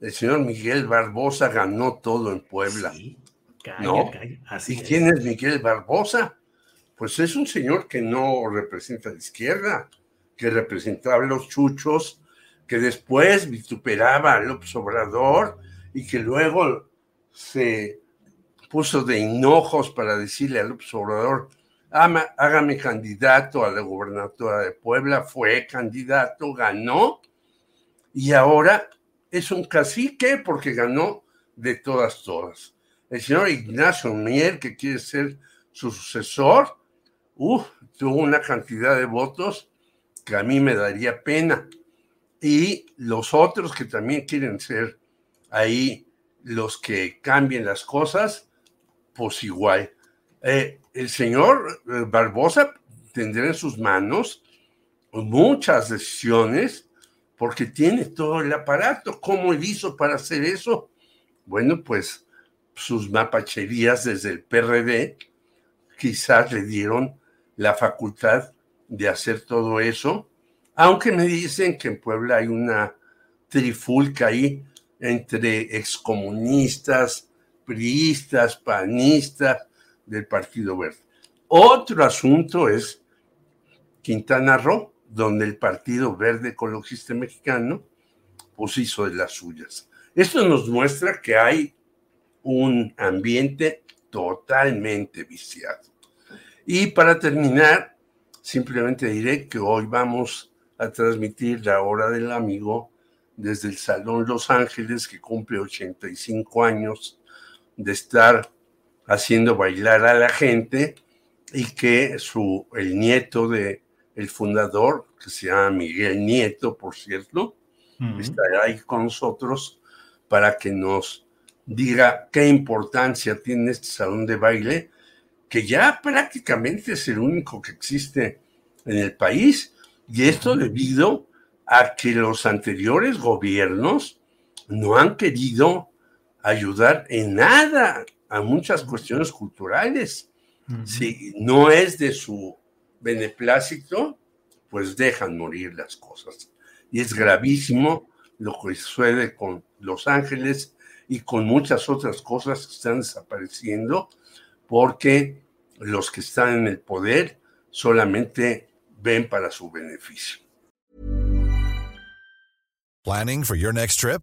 El señor Miguel Barbosa ganó todo en Puebla. Sí, calla, ¿No? calla. Así ¿Y es. quién es Miguel Barbosa? Pues es un señor que no representa a la izquierda, que representaba a los chuchos, que después vituperaba a López Obrador y que luego se puso de hinojos para decirle a López Obrador, "Ama- hágame candidato a la gobernatura de Puebla, fue candidato, ganó y ahora es un cacique porque ganó de todas, todas. El señor Ignacio Mier, que quiere ser su sucesor, tuvo una cantidad de votos que a mí me daría pena. Y los otros que también quieren ser ahí los que cambien las cosas, pues igual. Eh, el señor eh, Barbosa tendrá en sus manos muchas decisiones porque tiene todo el aparato. ¿Cómo él hizo para hacer eso? Bueno, pues sus mapacherías desde el PRD quizás le dieron la facultad de hacer todo eso, aunque me dicen que en Puebla hay una trifulca ahí entre excomunistas, priistas, panistas del Partido Verde. Otro asunto es Quintana Roo, donde el Partido Verde Ecologista Mexicano pues hizo de las suyas. Esto nos muestra que hay un ambiente totalmente viciado. Y para terminar, simplemente diré que hoy vamos a transmitir la hora del amigo desde el Salón Los Ángeles, que cumple 85 años de estar haciendo bailar a la gente y que su, el nieto de el fundador, que se llama Miguel Nieto, por cierto, estará ahí con nosotros para que nos diga qué importancia tiene este salón de baile, que ya prácticamente es el único que existe en el país, y esto debido a que los anteriores gobiernos no han querido ayudar en nada a muchas cuestiones culturales. Si no es de su beneplácito, pues dejan morir las cosas. Y es gravísimo lo que sucede con Los Ángeles y con muchas otras cosas que están desapareciendo porque los que están en el poder solamente ven para su beneficio. Planning for your next trip?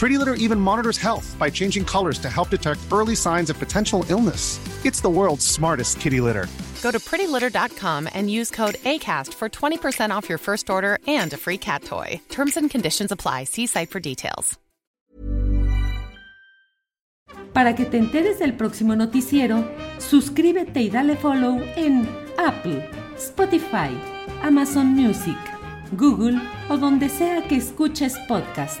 Pretty Litter even monitors health by changing colors to help detect early signs of potential illness. It's the world's smartest kitty litter. Go to prettylitter.com and use code ACAST for 20% off your first order and a free cat toy. Terms and conditions apply. See site for details. Para que te enteres del próximo noticiero, suscríbete y dale follow en Apple, Spotify, Amazon Music, Google o donde sea que escuches podcast.